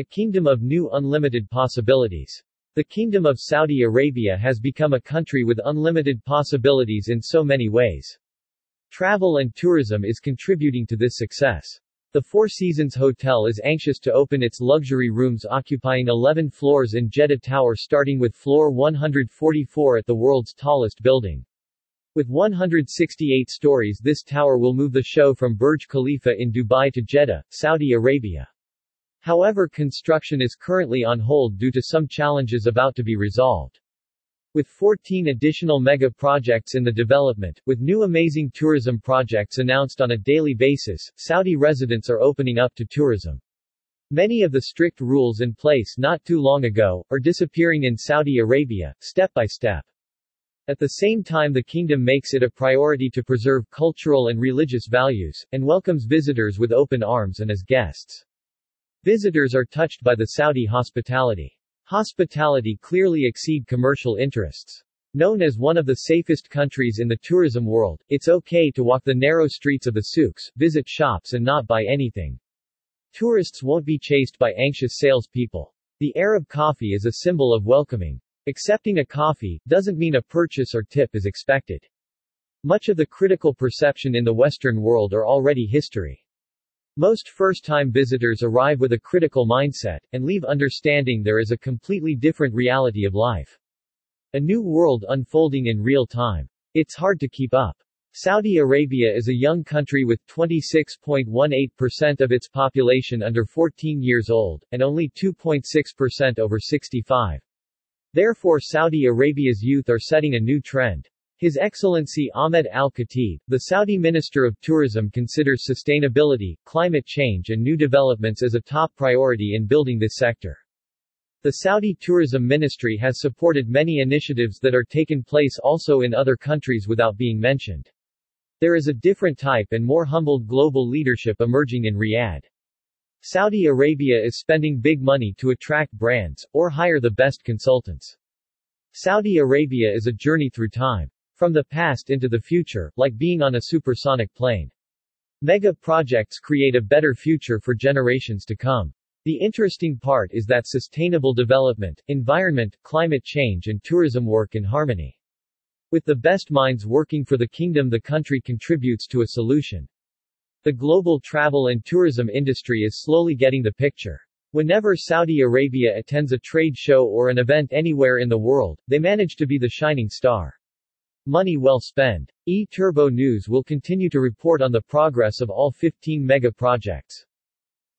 A kingdom of new unlimited possibilities. The Kingdom of Saudi Arabia has become a country with unlimited possibilities in so many ways. Travel and tourism is contributing to this success. The Four Seasons Hotel is anxious to open its luxury rooms occupying 11 floors in Jeddah Tower starting with floor 144 at the world's tallest building. With 168 stories this tower will move the show from Burj Khalifa in Dubai to Jeddah, Saudi Arabia. However construction is currently on hold due to some challenges about to be resolved. With 14 additional mega projects in the development, with new amazing tourism projects announced on a daily basis, Saudi residents are opening up to tourism. Many of the strict rules in place not too long ago, are disappearing in Saudi Arabia, step by step. At the same time the kingdom makes it a priority to preserve cultural and religious values, and welcomes visitors with open arms and as guests. Visitors are touched by the Saudi hospitality. Hospitality clearly exceed commercial interests. Known as one of the safest countries in the tourism world, it's okay to walk the narrow streets of the souks, visit shops and not buy anything. Tourists won't be chased by anxious salespeople. The Arab coffee is a symbol of welcoming. Accepting a coffee doesn't mean a purchase or tip is expected. Much of the critical perception in the Western world are already history. Most first-time visitors arrive with a critical mindset, and leave understanding there is a completely different reality of life. A new world unfolding in real time. It's hard to keep up. Saudi Arabia is a young country with 26.18% of its population under 14 years old, and only 2.6% over 65. Therefore Saudi Arabia's youth are setting a new trend. His Excellency Ahmed Al-Khatib, the Saudi Minister of Tourism considers sustainability, climate change and new developments as a top priority in building this sector. The Saudi Tourism Ministry has supported many initiatives that are taken place also in other countries without being mentioned. There is a different type and more humbled global leadership emerging in Riyadh. Saudi Arabia is spending big money to attract brands, or hire the best consultants. Saudi Arabia is a journey through time. From the past into the future, like being on a supersonic plane. Mega projects create a better future for generations to come. The interesting part is that sustainable development, environment, climate change and tourism work in harmony. With the best minds working for the kingdom the country contributes to a solution. The global travel and tourism industry is slowly getting the picture. Whenever Saudi Arabia attends a trade show or an event anywhere in the world, they manage to be the shining star. Money well spent. eTurboNews will continue to report on the progress of all 15 mega projects.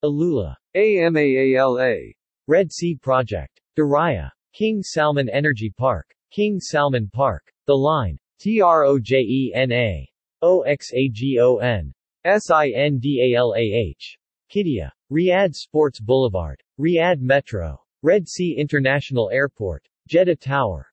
Alula. AMAALA. Red Sea Project. Diriyah. King Salman Energy Park. King Salman Park. The Line. TROJENA. OXAGON. SINDALAH. Qiddiya. Riyadh Sports Boulevard. Riyadh Metro. Red Sea International Airport. Jeddah Tower.